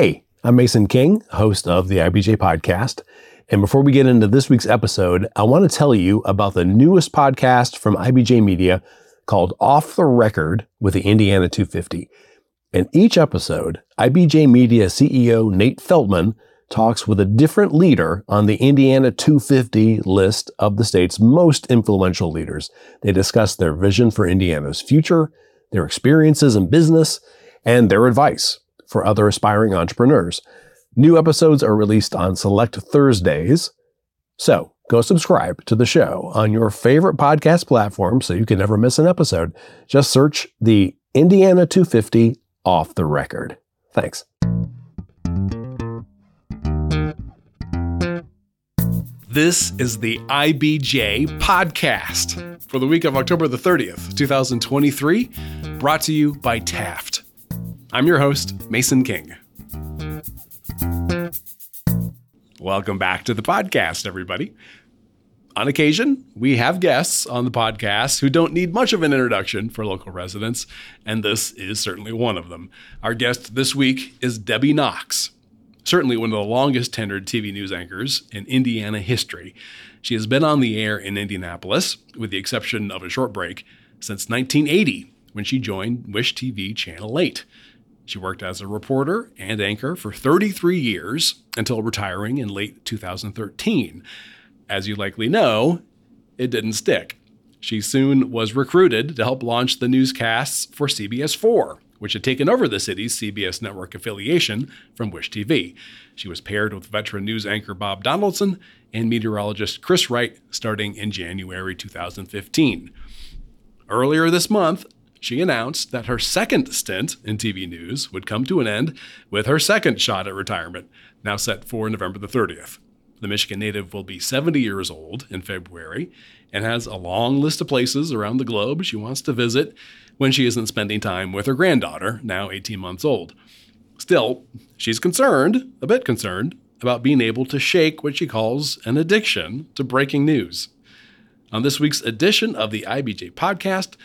Hey, I'm Mason King, host of the IBJ podcast. And before we get into this week's episode, I want to tell you about the newest podcast from IBJ Media called Off the Record with the Indiana 250. In each episode, IBJ Media CEO Nate Feldman talks with a different leader on the Indiana 250 list of the state's most influential leaders. They discuss their vision for Indiana's future, their experiences in business, and their advice for other aspiring entrepreneurs. New episodes are released on select Thursdays. So go subscribe to the show on your favorite podcast platform so you can never miss an episode. Just search the Indiana 250 off the record. Thanks. This is the IBJ podcast for the week of October the 30th, 2023, brought to you by Taft. I'm your host, Mason King. Welcome back to the podcast, everybody. On occasion, we have guests on the podcast who don't need much of an introduction for local residents, and this is certainly one of them. Our guest this week is Debby Knox, certainly one of the longest tenured TV news anchors in Indiana history. She has been on the air in Indianapolis, with the exception of a short break, since 1980 when she joined WISH-TV Channel 8. She worked as a reporter and anchor for 33 years until retiring in late 2013. As you likely know, it didn't stick. She soon was recruited to help launch the newscasts for CBS 4, which had taken over the city's CBS network affiliation from WISH-TV. She was paired with veteran news anchor Bob Donaldson and meteorologist Chris Wright starting in January 2015. Earlier this month, she announced that her second stint in TV news would come to an end with her second shot at retirement, now set for November the 30th. The Michigan native will be 70 years old in February and has a long list of places around the globe she wants to visit when she isn't spending time with her granddaughter, now 18 months old. Still, she's concerned, a bit concerned, about being able to shake what she calls an addiction to breaking news. On this week's edition of the IBJ podcast,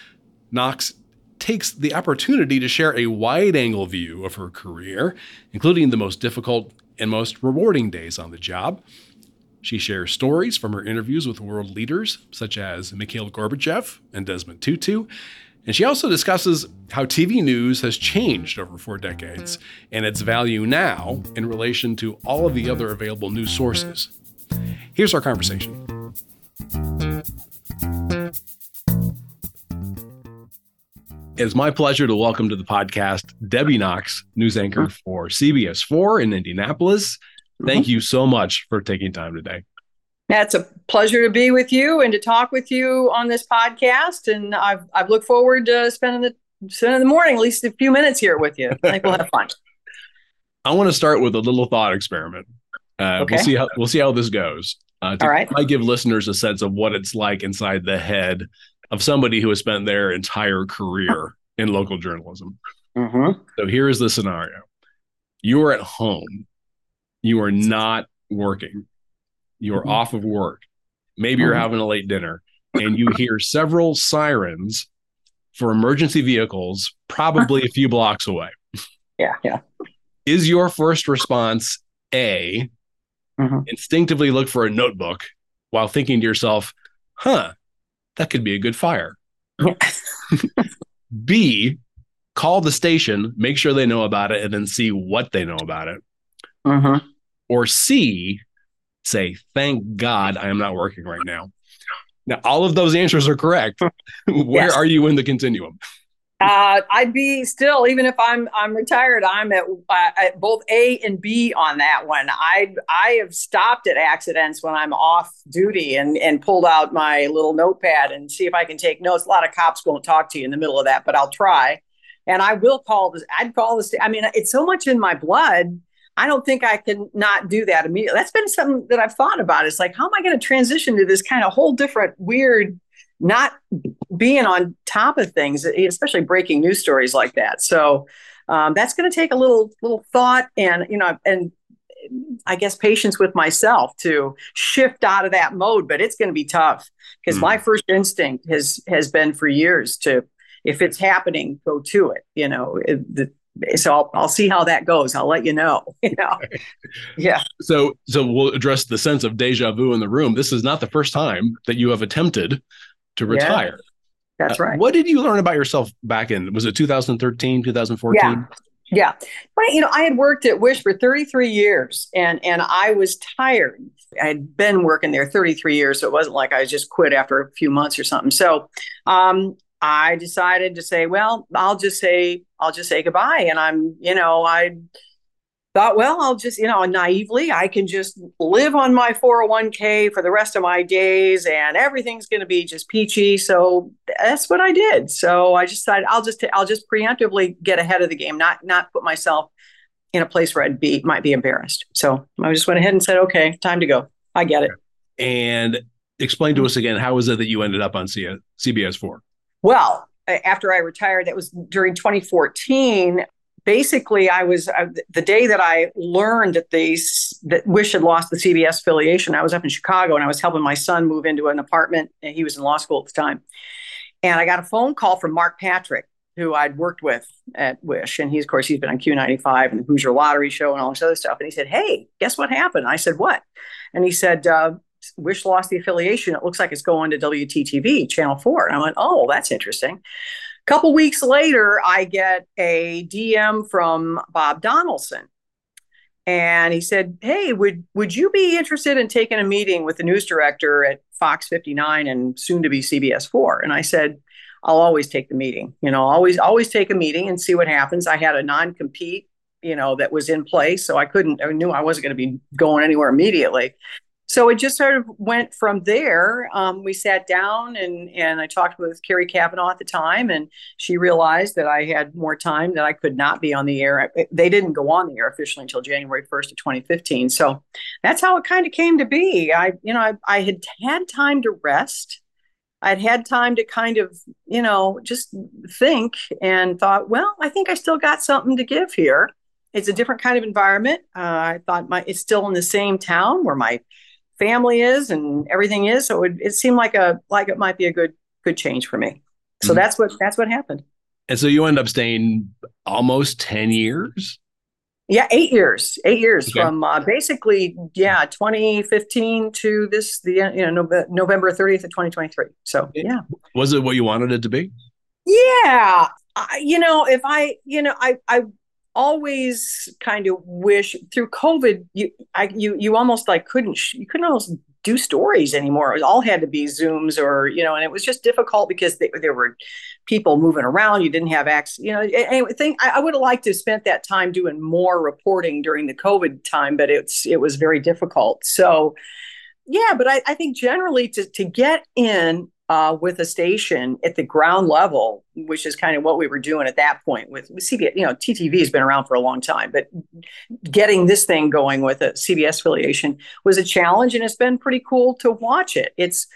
Knox takes the opportunity to share a wide angle view of her career, including the most difficult and most rewarding days on the job. She shares stories from her interviews with world leaders such as Mikhail Gorbachev and Desmond Tutu. And she also discusses how TV news has changed over four decades and its value now in relation to all of the other available news sources. Here's our conversation. It's my pleasure to welcome to the podcast Debby Knox, news anchor for CBS 4 in Indianapolis. Thank you so much for taking time today. It's a pleasure to be with you and to talk with you on this podcast. And I've I've looked forward to spending the spending the morning, at least a few minutes here with you. I think we'll have fun. I want to start with a little thought experiment. Uh, Okay. We'll see how we'll see how this goes. Uh, to All right. might give listeners a sense of what it's like inside the head of somebody who has spent their entire career in local journalism. Mm-hmm. So here is the scenario: you are at home, you are not working, you are Mhm. off of work, maybe you're Mhm. having a late dinner, and you hear several sirens for emergency vehicles, probably a few blocks away. Yeah, yeah. Is your first response A, Mhm. instinctively look for a notebook while thinking to yourself, huh, that could be a good fire? B, call the station, make sure they know about it, and then see what they know about it. Mm-hmm. Or C, say, thank God I am not working right now. Now, all of those answers are correct. Where Yes. are you in the continuum? Uh, I'd be still, even if I'm I'm retired, I'm at, uh, at both A and B on that one. I I have stopped at accidents when I'm off duty and and pulled out my little notepad and see if I can take notes. A lot of cops won't talk to you in the middle of that, but I'll try. And I will call this. I'd call this. I mean, it's so much in my blood. I don't think I can not do that immediately. That's been something that I've thought about. It's like, how am I going to transition to this kind of whole different weird, not being on top of things, especially breaking news stories like that. So um, that's going to take a little little thought and you know and I guess patience with myself to shift out of that mode. But it's going to be tough because Mm. my first instinct has has been for years to if it's happening, go to it. You know, it, the, so I'll, I'll see how that goes. I'll let you know. You know, yeah. So so we'll address the sense of deja vu in the room. This is not the first time that you have attempted to retire. Yeah, that's right. Uh, what did you learn about yourself back in? Was it 2013, 2014? Yeah. Yeah. But you know, I had worked at Wish for 33 years and and I was tired. I had been working there 33 years, so it wasn't like I just quit after a few months or something. So um I decided to say, well, I'll just say I'll just say goodbye. And I'm, you know, I thought, well, I'll just, you know, naively, I can just live on my 401k for the rest of my days and everything's going to be just peachy. So that's what I did. So I just decided I'll just, I'll just preemptively get ahead of the game, not, not put myself in a place where I'd be, might be embarrassed. So I just went ahead and said, okay, time to go. I get it. And explain to us again, how is it that you ended up on CBS 4? Well, after I retired, that was during 2014 basically I was uh, the day that I learned that they that Wish had lost the CBS affiliation. I was up in Chicago and I was helping my son move into an apartment. And he was in law school at the time, and I got a phone call from Mark Patrick, who I'd worked with at Wish, and he's of course he's been on Q95 and the Hoosier Lottery Show and all this other stuff. And he said, "Hey, guess what happened?" I said, "What?" And he said. Uh, Wish lost the affiliation. It looks like it's going to WTTV, Channel 4. And I went, oh, that's interesting couple weeks later, I get a DM from Bob Donaldson. And he said, Hey, would would you be interested in taking a meeting with the news director at Fox 59 and soon to be CBS 4? And I said, I'll always take the meeting. You know, always, always take a meeting and see what happens. I had a non-compete, you know, that was in place. So I couldn't, I knew I wasn't going to be going anywhere immediately so it just sort of went from there. Um, we sat down and and I talked with Carrie Kavanaugh at the time, and she realized that I had more time that I could not be on the air. They didn't go on the air officially until January first of 2015. So that's how it kind of came to be. I you know I, I had had time to rest. I'd had time to kind of, you know, just think and thought, well, I think I still got something to give here. It's a different kind of environment. Uh, I thought my it's still in the same town where my family is and everything is. So it, it seemed like a like it might be a good good change for me. So mm-hmm. that's what that's what happened. And so you end up staying almost 10 years? Yeah, eight years, eight years okay. from uh, basically, yeah, 2015 to this, the, you know, November 30th of 2023. So, yeah. Was it what you wanted it to be? Yeah. I, you know, if I, you know, I, I always kind of wish through COVID, you I, you you almost like couldn't you couldn't almost do stories anymore. It all had to be Zooms or you know, and it was just difficult because they, there were people moving around. You didn't have access. You know, I think I, I would have liked to have spent that time doing more reporting during the COVID time, but it's it was very difficult. So yeah, but I, I think generally to to get in uh, with a station at the ground level, which is kind of what we were doing at that point with, CBS. You know, TTV has been around for a long time, but getting this thing going with a CBS affiliation was a challenge, and it's been pretty cool to watch it. It's,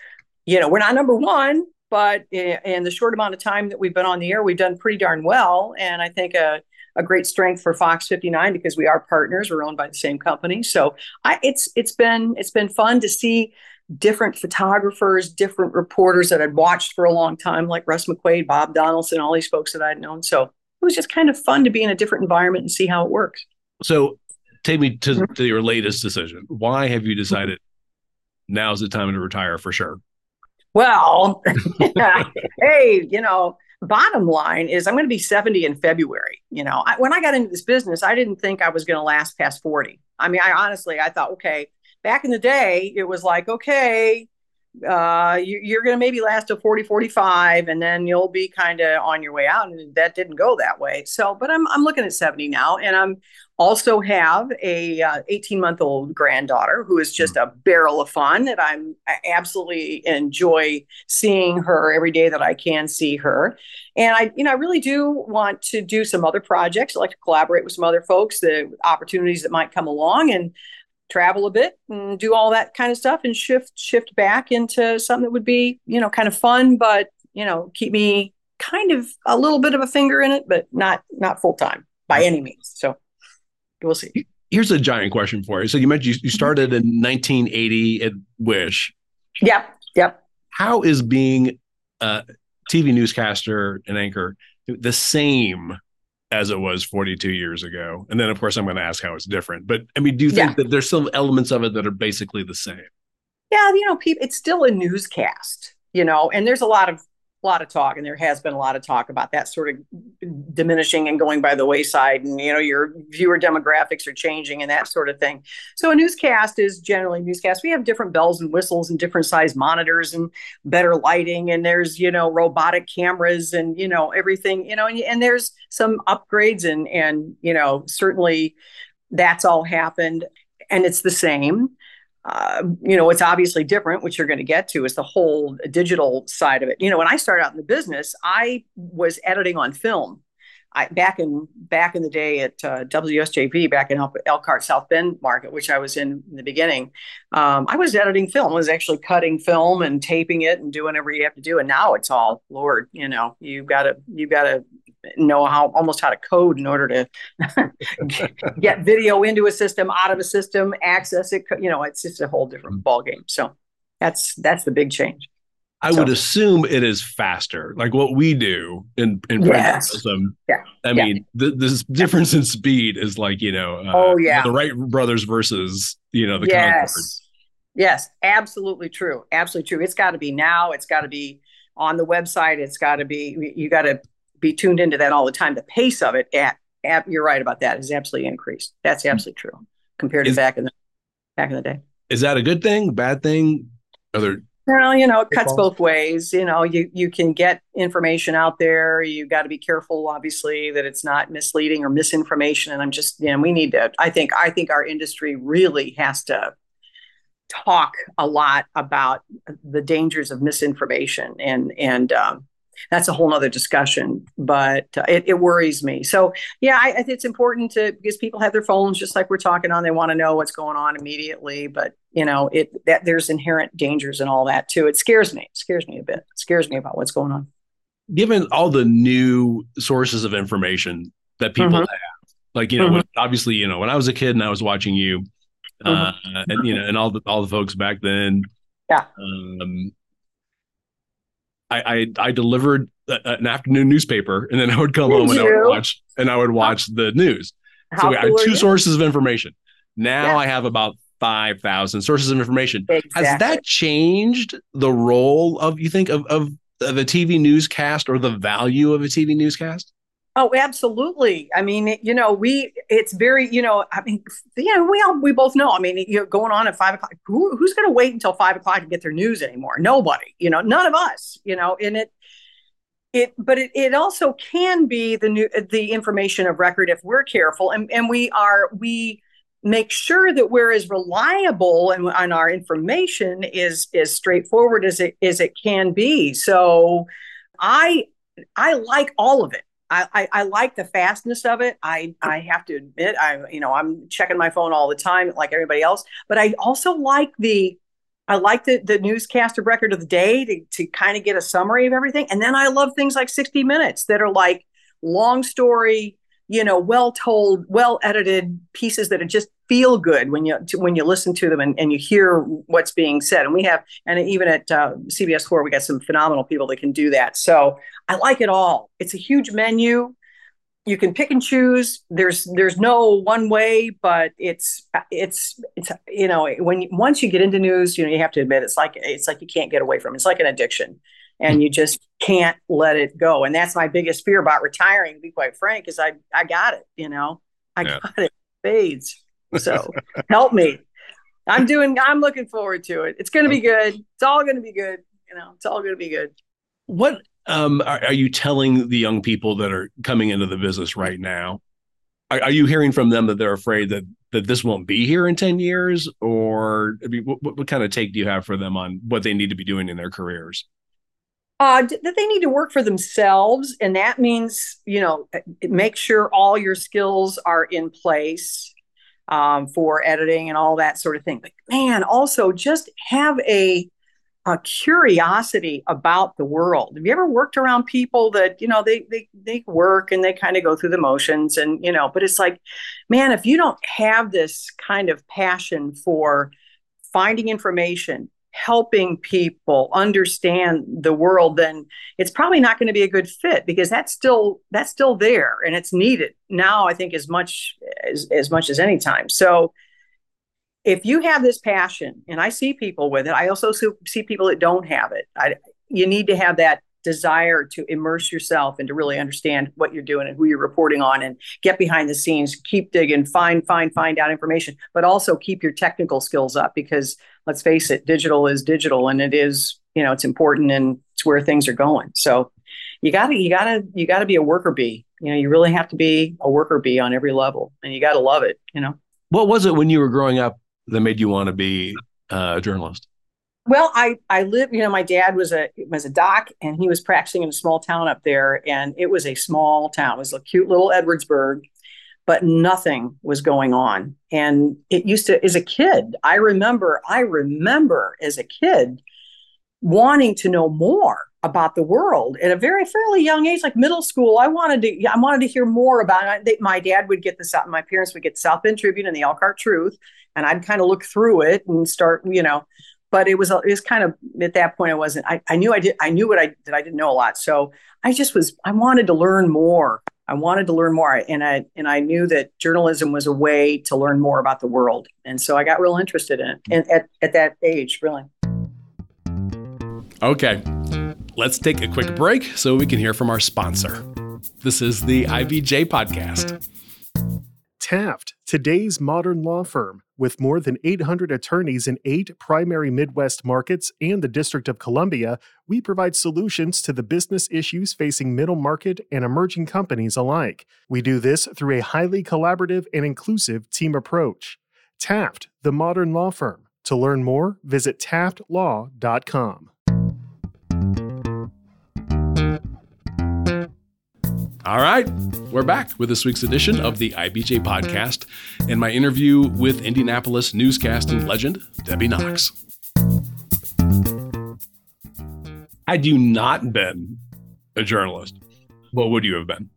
you know, we're not number one, but in the short amount of time that we've been on the air, we've done pretty darn well, and I think a a great strength for Fox 59 because we are partners. We're owned by the same company, so I, it's it's been it's been fun to see different photographers, different reporters that I'd watched for a long time, like Russ McQuade, Bob Donaldson, all these folks that I'd known. So it was just kind of fun to be in a different environment and see how it works. So take me to, to your latest decision. Why have you decided now's the time to retire for sure? Well, hey, you know, bottom line is I'm going to be 70 in February. You know, I, when I got into this business, I didn't think I was going to last past 40. I mean, I honestly, I thought, okay, back in the day, it was like, okay, uh, you, are going to maybe last to 40, 45, and then you'll be kind of on your way out. And that didn't go that way. So, but I'm, I'm looking at 70 now. And I'm also have a 18 uh, month old granddaughter who is just a barrel of fun that I'm, I absolutely enjoy seeing her every day that I can see her. And I, you know, I really do want to do some other projects. I like to collaborate with some other folks, the opportunities that might come along. And travel a bit and do all that kind of stuff and shift shift back into something that would be you know kind of fun but you know keep me kind of a little bit of a finger in it but not not full time by any means. So we'll see. Here's a giant question for you. So you mentioned you, you mm-hmm. started in 1980 at wish. Yep yep. How is being a tv newscaster and anchor the same as it was 42 years ago? And then, of course, I'm going to ask how it's different. But I mean, do you think Yeah. that there's still elements of it that are basically the same? Yeah, you know, people, it's still a newscast, you know, and there's a lot of a lot of talk, and there has been a lot of talk about that sort of diminishing and going by the wayside, and you know, your viewer demographics are changing and that sort of thing. So a newscast is generally newscast. We have different bells and whistles and different size monitors and better lighting, and there's you know robotic cameras and you know everything, you know, and, and there's some upgrades and and you know certainly that's all happened, and it's the same uh, you know, what's obviously different, which you're going to get to, is the whole digital side of it. You know, when I started out in the business, I was editing on film. I, back in back in the day at uh, WSJV, back in Elkhart South Bend market, which I was in in the beginning, um, I was editing film. I was actually cutting film and taping it and doing whatever you have to do. And now it's all Lord, you know, you got to you got to know how almost how to code in order to get video into a system, out of a system, access it. You know, it's just a whole different ball game. So that's that's the big change. I So- would assume it is faster, like what we do in in Yes. Yeah. I Yeah. mean, th- this difference in speed is like you know, uh, Oh, yeah. the Wright brothers versus you know the Concorde. yes, yes, absolutely true, absolutely true. It's got to be now. It's got to be on the website. It's got to be. You got to be tuned into that all the time. The pace of it, at, at you're right about that, is absolutely increased. That's absolutely true compared to Is- back in the back in the day. Is that a good thing? Bad thing? Are there Well, you know, it cuts both ways. You know, you you can get information out there. You got to be careful, obviously, that it's not misleading or misinformation. And I'm just, you know, we need to. I think I think our industry really has to talk a lot about the dangers of misinformation, and and um, that's a whole nother discussion. But uh, it, it worries me. So yeah, I, I think it's important to because people have their phones just like we're talking on. They want to know what's going on immediately, but you know, it that there's inherent dangers and all that too. It scares me. It scares me a bit. It scares me about what's going on. given all the new sources of information that people Mhm. have, like you know, when, obviously, you know, when I was a kid and I was watching you, uh, and you know, and all the all the folks back then, Yeah. um, I I, I delivered an afternoon newspaper, and then I would come Did home and I would watch and I would watch the news. How so I had two sources of information. Now Yeah. I have about five thousand sources of information. Exactly. Has that changed the role of you think of of of a TV newscast or the value of a TV newscast? Oh, absolutely. I mean, you know, we it's very, you know, I mean, you know, we all we both know. I mean, you're going on at five o'clock. Who, who's going to wait until five o'clock to get their news anymore? Nobody. You know, none of us. You know, and it it but it, it also can be the new the information of record if we're careful and and we are we make sure that we're as reliable and, and our information is as straightforward as it as it can be. So I I like all of it. I, I, like the fastness of it. I, I have to admit, I you know I'm checking my phone all the time, like everybody else. But I also like the I like the the newscast of record of the day to to kind of get a summary of everything. And then I love things like 60 Minutes that are like long story, you know, well told, well edited pieces that are just feel good when you when you listen to them and, and you hear what's being said. And we have, and even at uh, CBS Four, we got some phenomenal people that can do that. So I like it all. It's a huge menu. You can pick and choose. There's there's no one way, but it's it's it's you know when you, once you get into news, you know you have to admit it's like it's like you can't get away from. it. It's like an addiction, and you just can't let it go. And that's my biggest fear about retiring. To be quite frank, is I I got it. You know I Yeah. got it. Fades. So help me. I'm doing. I'm looking forward to it. It's going to be good. It's all going to be good. You know, it's all going to be good. What um, are, are you telling the young people that are coming into the business right now? Are, are you hearing from them that they're afraid that that this won't be here in ten years, or I mean, what, what, what kind of take do you have for them on what they need to be doing in their careers? uh, that they need to work for themselves, and that means you know make sure all your skills are in place um, for editing and all that sort of thing. But man, also just have a a curiosity about the world. Have you ever worked around people that you know they they they work and they kind of go through the motions and you know, but it's like, man, if you don't have this kind of passion for finding information, helping people understand the world, then it's probably not going to be a good fit because that's still that's still there and it's needed now. I think as much as as much as any time. So if you have this passion, and I see people with it, I also see people that don't have it. I, you need to have that desire to immerse yourself and to really understand what you're doing and who you're reporting on and get behind the scenes keep digging find find find out information but also keep your technical skills up because let's face it digital is digital and it is you know it's important and it's where things are going so you gotta you gotta you gotta be a worker bee you know you really have to be a worker bee on every level and you gotta love it you know what was it when you were growing up that made you want to be uh, a journalist well, I I live. You know, my dad was a was a doc, and he was practicing in a small town up there, and it was a small town. It was a cute little Edwardsburg, but nothing was going on. And it used to, as a kid, I remember. I remember as a kid wanting to know more about the world at a very fairly young age, like middle school. I wanted to. I wanted to hear more about it. My dad would get the South. My parents would get South Bend Tribune and the Elkhart Truth, and I'd kind of look through it and start, you know but it was it was kind of at that point I wasn't I, I knew I did I knew what I that I didn't know a lot so I just was I wanted to learn more I wanted to learn more and I and I knew that journalism was a way to learn more about the world and so I got real interested in it and at, at that age really. Okay let's take a quick break so we can hear from our sponsor. This is the IBJ podcast Taft today's modern law firm with more than 800 attorneys in eight primary Midwest markets and the District of Columbia, we provide solutions to the business issues facing middle market and emerging companies alike. We do this through a highly collaborative and inclusive team approach. Taft, the modern law firm. To learn more, visit taftlaw.com. All right, we're back with this week's edition of the IBJ podcast and my interview with Indianapolis newscasting legend, Debby Knox. Had you not been a journalist, what would you have been?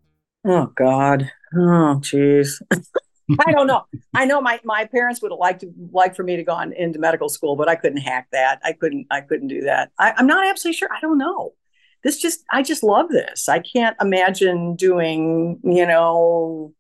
Oh, God. Oh, jeez. I don't know. I know my, my parents would have liked to like for me to go on into medical school, but I couldn't hack that. I couldn't I couldn't do that. I, I'm not absolutely sure. I don't know this just I just love this. I can't imagine doing, you know,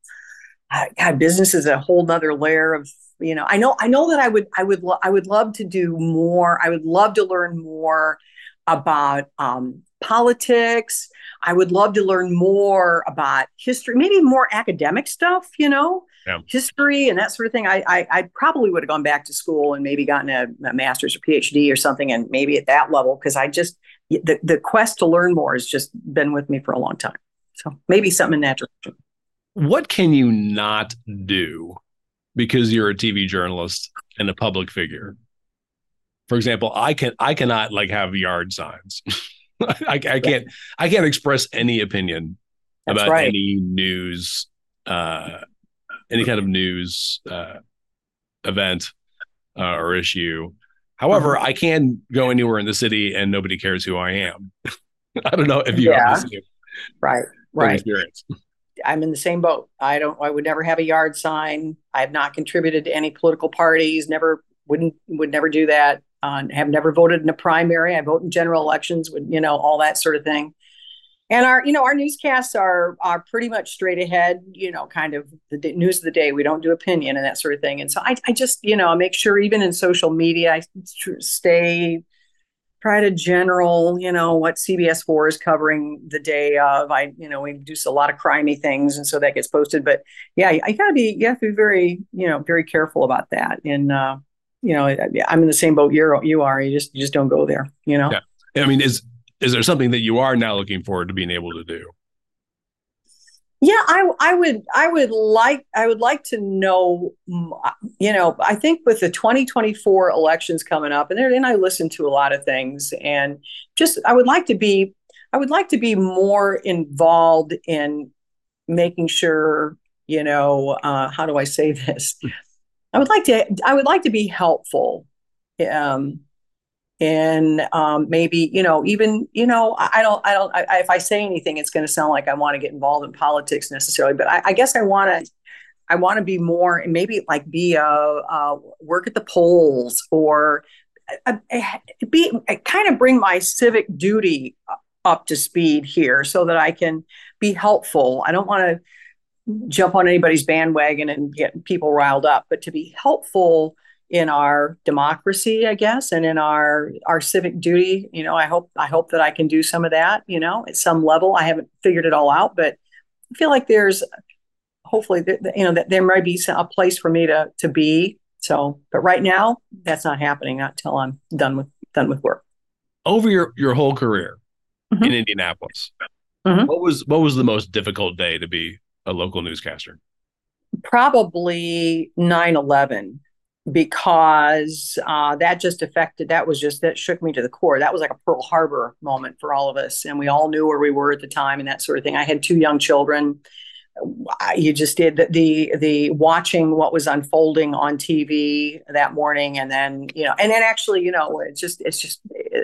God, business is a whole nother layer of, you know, I know I know that I would I would lo- I would love to do more. I would love to learn more about um, politics. I would love to learn more about history, maybe more academic stuff, you know, yeah. history and that sort of thing. I, I, I probably would have gone back to school and maybe gotten a, a master's or PhD or something, and maybe at that level because I just the, the quest to learn more has just been with me for a long time. So maybe something in that direction. What can you not do because you're a TV journalist and a public figure? For example, I can I cannot like have yard signs. I, I, can't I can't express any opinion That's about right. any news, uh, any kind of news uh, event uh, or issue However, mm-hmm. I can go anywhere in the city and nobody cares who I am. I don't know if you yeah. have the same right, right. experience. I'm in the same boat. I don't. I would never have a yard sign. I have not contributed to any political parties. Never wouldn't would never do that. Uh, have never voted in a primary. I vote in general elections. Would you know all that sort of thing and our you know our newscasts are are pretty much straight ahead you know kind of the news of the day. We don't do opinion and that sort of thing. And so i, I just you know make sure even in social media i stay try to general you know what cbs 4 is covering the day of. I you know we do a lot of crimey things and so that gets posted. But yeah i gotta be you have to be very you know very careful about that. And uh you know i'm in the same boat you're you are. You just you just don't go there you know? Yeah. I mean is is there something that you are now looking forward to being able to do? Yeah, I I would I would like I would like to know you know I think with the 2024 elections coming up and then I listen to a lot of things and just I would like to be I would like to be more involved in making sure you know uh, how do I say this I would like to I would like to be helpful um, and um, maybe you know even you know i don't i don't I, if i say anything it's going to sound like i want to get involved in politics necessarily but i, I guess i want to i want to be more and maybe like be a, a, work at the polls or uh, be kind of bring my civic duty up to speed here so that I can be helpful. I don't want to jump on anybody's bandwagon and get people riled up, but to be helpful in our democracy, I guess, and in our our civic duty. You know, I hope I hope that I can do some of that. You know, at some level, I haven't figured it all out, but I feel like there's hopefully you know that there might be a place for me to to be. So, but right now, that's not happening. Not until I'm done with done with work. Over your your whole career mm-hmm. in Indianapolis, mm-hmm. what was what was the most difficult day to be a local newscaster? Probably 9 11 because uh, that just affected that was just that shook me to the core. That was like a pearl harbor moment for all of us and we all knew where we were at the time and that sort of thing. I had two young children. You just did the, the the watching what was unfolding on tv that morning and then you know and then actually you know it's just it's just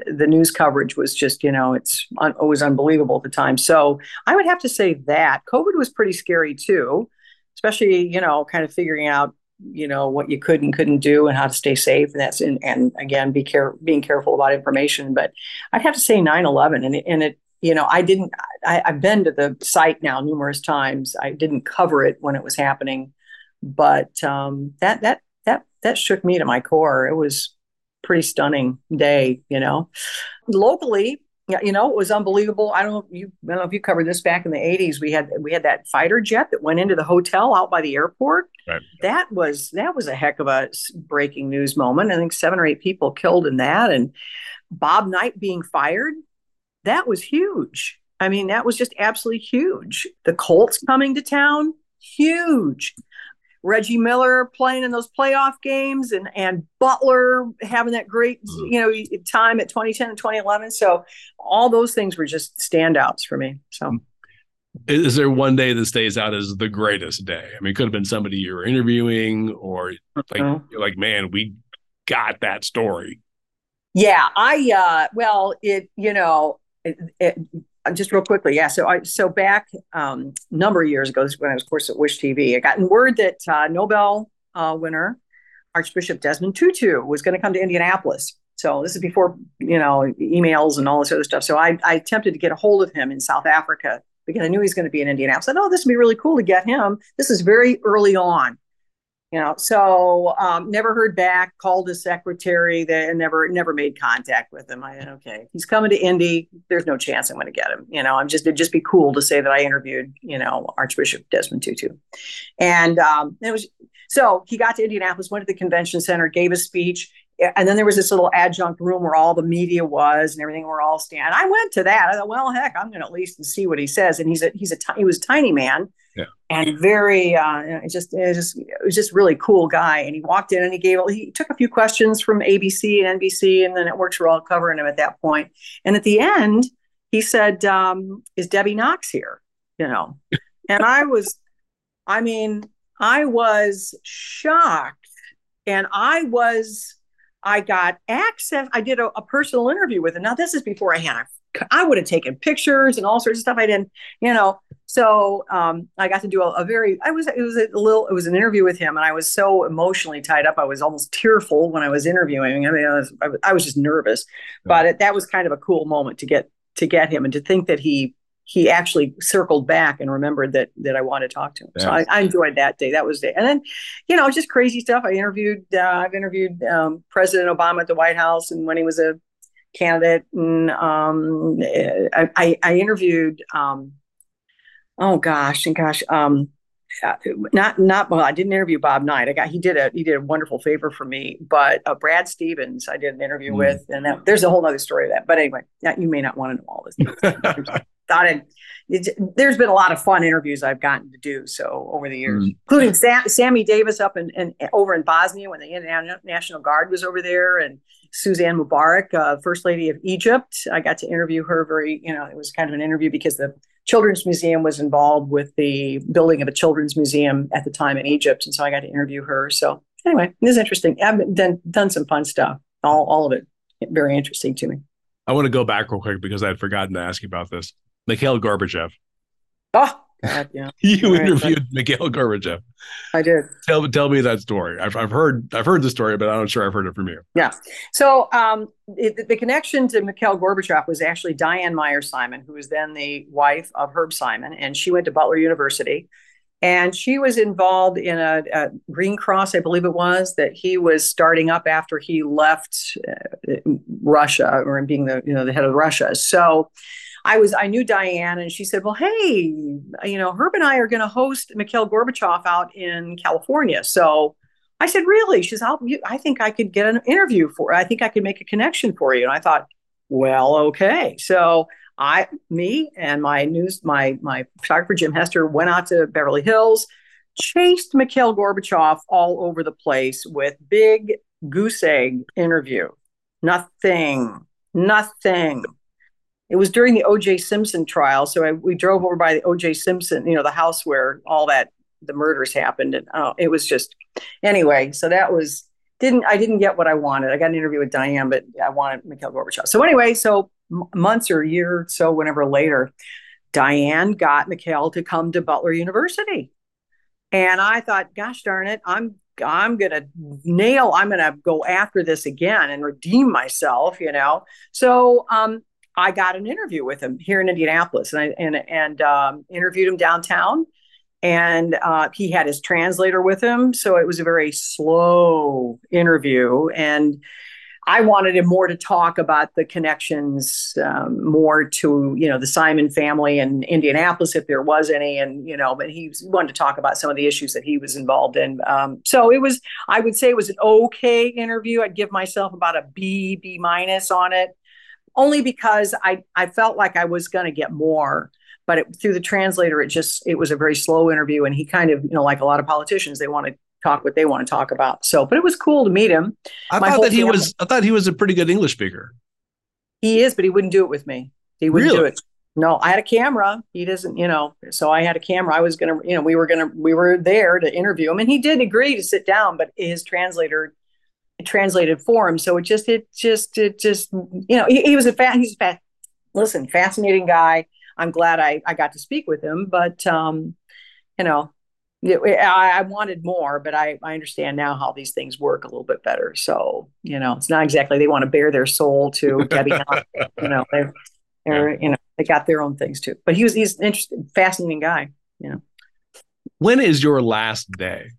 the news coverage was just you know it's it was unbelievable at the time. So i would have to say that covid was pretty scary too especially you know kind of figuring out you know what you could and couldn't do and how to stay safe. And that's and, and again be care being careful about information. But i'd have to say 9-11 and it, and it you know i didn't I, i've been to the site now numerous times. I didn't cover it when it was happening. But um, that that that that shook me to my core. It was pretty stunning day you know. Locally yeah, you know, it was unbelievable. I don't know if you I don't know if you covered this back in the 80s. We had we had that fighter jet that went into the hotel out by the airport. Right. That was that was a heck of a breaking news moment. I think seven or eight people killed in that and Bob Knight being fired. That was huge. I mean, that was just absolutely huge. The Colts coming to town, huge. Reggie Miller playing in those playoff games and and Butler having that great mm-hmm. you know time at 2010 and 2011 so all those things were just standouts for me. So. Is there one day that stays out as the greatest day? I mean it could have been somebody you were interviewing or like uh-huh. you're like man we got that story. Yeah i uh well it you know it, it, just real quickly, yeah. So I so back um, number of years ago, this is when I was, of course, at WISH-TV. I got word that uh, Nobel uh, winner Archbishop Desmond Tutu was going to come to Indianapolis. So this is before you know emails and all this other stuff. So I, I attempted to get a hold of him in South Africa because I knew he was going to be in Indianapolis. I "Oh, this would be really cool to get him." This is very early on you know so um, never heard back called his secretary that never never made contact with him. I okay he's coming to indy there's no chance i'm going to get him you know i'm just it'd just be cool to say that i interviewed you know archbishop desmond tutu. And um, it was so he got to indianapolis went to the convention center gave a speech and then there was this little adjunct room where all the media was and everything were all standing. I went to that. I thought, well, heck, I'm going to at least see what he says. And he's a he's a he was a tiny man, yeah. and very uh, it just it just it was just really cool guy. And he walked in and he gave he took a few questions from ABC and NBC, and the networks were all covering him at that point. And at the end, he said, um, "Is Debby Knox here?" You know, and I was, I mean, I was shocked, and I was I got access. I did a, a, personal interview with him. Now, this is before I had, I would have taken pictures and all sorts of stuff. I didn't, you know. So um, I got to do a, a, very, I was, it was a little, it was an interview with him, and I was so emotionally tied up. I was almost tearful when I was interviewing. I mean, I was, I was just nervous, but it, that was kind of a cool moment to get to get him and to think that he he actually circled back and remembered that that I wanted to talk to him. So I, I, enjoyed that day. That was day. And then, you know, just crazy stuff. I interviewed. Uh, I've interviewed um, President Obama at the White House, and when he was a candidate, and um, I, I, I, interviewed. Um, oh gosh, and gosh. Um, uh, not not well. I didn't interview Bob Knight. I got he did a he did a wonderful favor for me. But uh, Brad Stevens, I did an interview mm. with, and that, there's a whole other story of that. But anyway, you may not want to know all this. thought it, there's been a lot of fun interviews I've gotten to do so over the years, mm. including Sam, Sammy Davis up in, in, over in Bosnia when the National Guard was over there, and Suzanne Mubarak, uh, First Lady of Egypt. I got to interview her. Very, you know, it was kind of an interview because the Children's Museum was involved with the building of a children's museum at the time in Egypt, and so I got to interview her. So anyway, it was interesting. I've done done some fun stuff. All all of it very interesting to me. I want to go back real quick because I had forgotten to ask you about this. Mikhail Gorbachev. Oh, God, yeah. you Right, interviewed Mikhail Gorbachev. I did. Tell tell me that story. I've, I've heard I've heard the story, but I'm not sure I've heard it from you. Yeah. So um, it, the connection to Mikhail Gorbachev was actually Diane Meyer Simon, who was then the wife of Herb Simon, and she went to Butler University. And she was involved in a, a Green Cross, I believe it was, that he was starting up after he left uh, Russia or being the you know the head of Russia. So I was I knew Diane, and she said, "Well, hey, you know, Herb and I are going to host Mikhail Gorbachev out in California." So I said, "Really?" She I'll, "I think I could get an interview for. I think I could make a connection for you." And I thought, "Well, okay." So I, me, and my news, my my photographer Jim Hester went out to Beverly Hills, chased Mikhail Gorbachev all over the place with big goose egg interview. Nothing, nothing. It was during the O.J. Simpson trial, so I, we drove over by the O.J. Simpson, you know, the house where all that the murders happened, and oh, it was just anyway. So that was didn't I didn't get what I wanted. I got an interview with Diane, but I wanted Mikhail Gorbachev. So anyway, so m- months or a year or so, whenever later, Diane got Mikhail to come to Butler University, and I thought, gosh darn it, I'm I'm gonna nail. I'm gonna go after this again and redeem myself, you know. So um, I got an interview with him here in Indianapolis, and I and and um, interviewed him downtown. And uh, he had his translator with him, so it was a very slow interview. And I wanted him more to talk about the connections, um, more to you know the Simon family and Indianapolis, if there was any, and you know, but he wanted to talk about some of the issues that he was involved in. Um, so it was, I would say, it was an okay interview. I'd give myself about a B, B minus on it only because I, I felt like I was going to get more. But it, through the translator, it just it was a very slow interview, and he kind of you know like a lot of politicians, they want to talk what they want to talk about. So, but it was cool to meet him. I My thought that he family- was I thought he was a pretty good English speaker. He is, but he wouldn't do it with me. He wouldn't do it. No, I had a camera. He doesn't, you know. So I had a camera. I was gonna, you know, we were gonna, we were there to interview him, and he did agree to sit down, but his translator translated for him. So it just, it just, it just, you know, he, he was a fat, he's a fat, listen, fascinating guy. I'm glad I, I got to speak with him, but, um, you know, I, I wanted more, but I, I understand now how these things work a little bit better. So, you know, it's not exactly they want to bare their soul to Debby, you know, they're, they're, you know, they got their own things too. But he was, he's an interesting, fascinating guy. You know. When is your last day?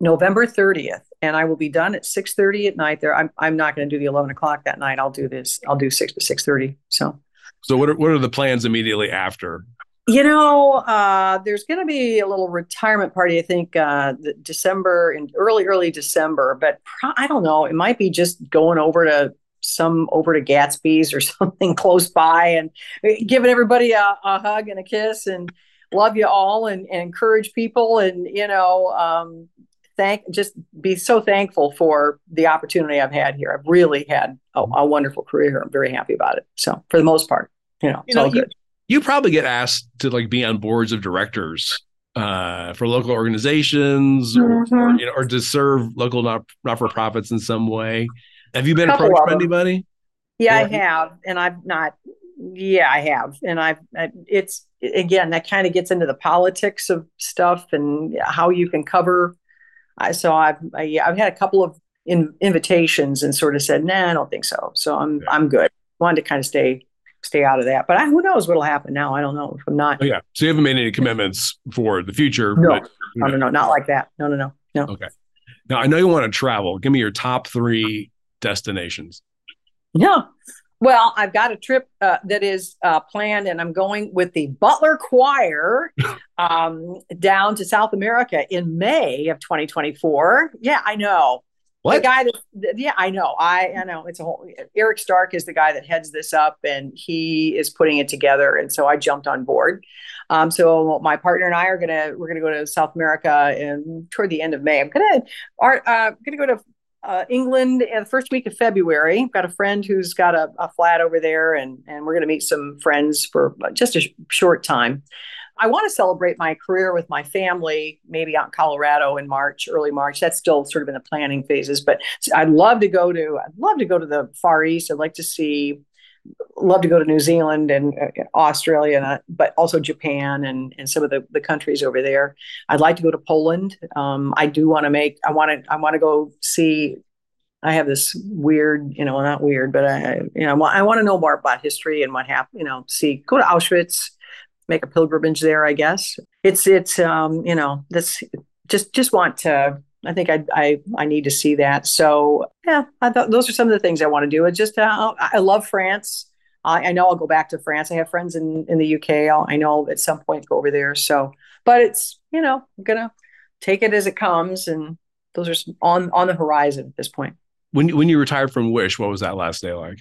November 30th, and I will be done at 6:30 at night. There, I'm I'm not going to do the 11 o'clock that night. I'll do this. I'll do six to 6:30. So, So what are, what are the plans immediately after? you know, uh, there's going to be a little retirement party. I think uh, the December in early early December, but pro- I don't know. It might be just going over to some over to Gatsby's or something close by and giving everybody a, a hug and a kiss and love you all and, and encourage people and you know um, thank just be so thankful for the opportunity I've had here. I've really had a, a wonderful career. I'm very happy about it. So for the most part, you know, You know, all good. You probably get asked to like be on boards of directors uh, for local organizations or, or, Mhm. you know, or to serve local not not for profits in some way. Have you been approached by anybody? Yeah, I have, and I've not. Yeah, I have, and I've. I- It's again that kind of gets into the politics of stuff and how you can cover. I so I've I, yeah, I've had a couple of in, invitations and sort of said, nah, I don't think so. So I'm Yeah. I'm good. Wanted to kind of stay stay out of that, but I, who knows what'll happen now? I don't know if I'm not. Oh, yeah. So you haven't made any commitments for the future. No. but No, no, no, not like that. No, no, no, no. Okay. Now I know you want to travel. Give me your top three destinations. Yeah. Well, I've got a trip uh, that is uh, planned, and I'm going with the Butler Choir um, down to South America in May of 2024. Yeah, I know. The guy that, th- yeah, I know. I, I know. It's a whole. Eric Stark is the guy that heads this up, and he is putting it together. And so I jumped on board. Um, so my partner and I are gonna we're gonna go to South America and toward the end of May. I'm gonna are uh, gonna go to uh, England in the first week of February. I've got a friend who's got a, a flat over there, and and we're going to meet some friends for just a sh- short time. I want to celebrate my career with my family, maybe out in Colorado in March, early March. That's still sort of in the planning phases, but I'd love to go to. I'd love to go to the Far East. I'd like to see love to go to New Zealand and uh, Australia, but also Japan and, and some of the, the countries over there. I'd like to go to Poland. Um, I do want to make. I want to. I want to go see. I have this weird, you know, not weird, but I, you know, I want to know more about history and what happened. You know, see, go to Auschwitz, make a pilgrimage there. I guess it's it's um, you know, that's just just want to I think I, I I need to see that. So yeah, I thought those are some of the things I want to do. It's just uh, I love France. I, I, know I'll go back to France. I have friends in in the UK. I'll, I know at some point go over there. So, but it's you know I'm gonna take it as it comes, and those are on on the horizon at this point. When when you retired from Wish, what was that last day like?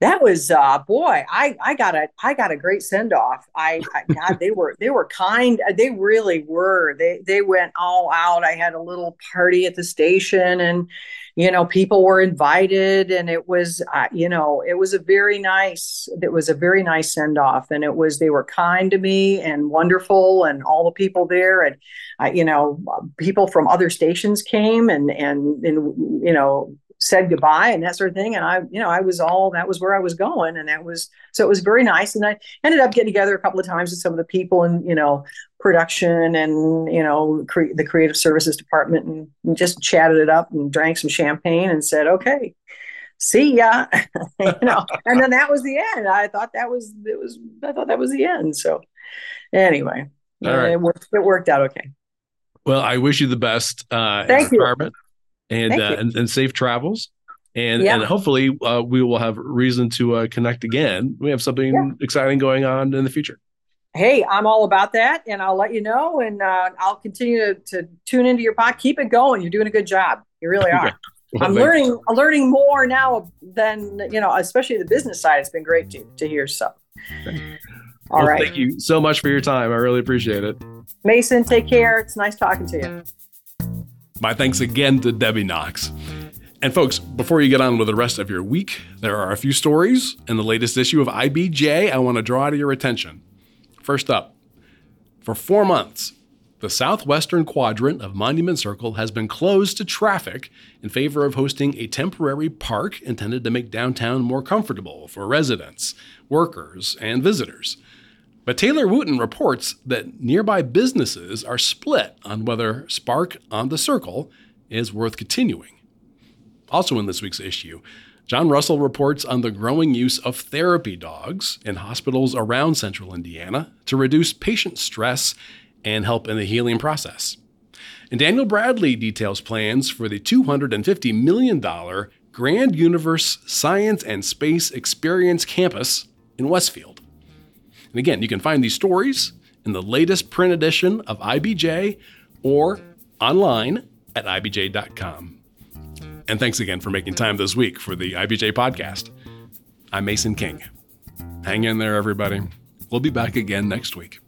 That was uh boy i i got a i got a great send off. I, I god they were they were kind they really were. They they went all out. I had a little party at the station and you know people were invited and it was uh, you know it was a very nice it was a very nice send off and it was they were kind to me and wonderful and all the people there and uh, you know people from other stations came and and and you know said goodbye and that sort of thing. And I, you know, I was all that was where I was going, and that was so it was very nice. And I ended up getting together a couple of times with some of the people in you know production and you know cre- the creative services department, and, and, just chatted it up and drank some champagne and said, okay. See ya, you know, and then that was the end. I thought that was it was I thought that was the end. So, anyway, it worked. It worked out okay. Well, I wish you the best uh, Thank in retirement and, uh, and, and safe travels. And, yeah. and hopefully uh, we will have reason to uh, connect again. We have something yeah. exciting going on in the future. Hey, I'm all about that, and I'll let you know, and uh, I'll continue to, to, tune into your pod. Keep it going. You're doing a good job. You really are. well, I'm learning. I'm learning more now than you know, especially the business side. It's been great to to hear. So, all well, right. Thank you so much for your time. I really appreciate it. Mason, take care. It's nice talking to you. My thanks again to Debby Knox. And folks, before you get on with the rest of your week, there are a few stories in the latest issue of IBJ I want to draw to your attention. First up, for four months, the southwestern quadrant of Monument Circle has been closed to traffic in favor of hosting a temporary park intended to make downtown more comfortable for residents, workers, and visitors. But Taylor Wooten reports that nearby businesses are split on whether Spark on the Circle is worth continuing. Also, in this week's issue, John Russell reports on the growing use of therapy dogs in hospitals around central Indiana to reduce patient stress and help in the healing process. And Daniel Bradner details plans for the $250 million Grand Universe Science and Space Experience campus in Westfield. And again, you can find these stories in the latest print edition of IBJ or online at IBJ.com. And thanks again for making time this week for the IBJ podcast. I'm Mason King. Hang in there, everybody. We'll be back again next week.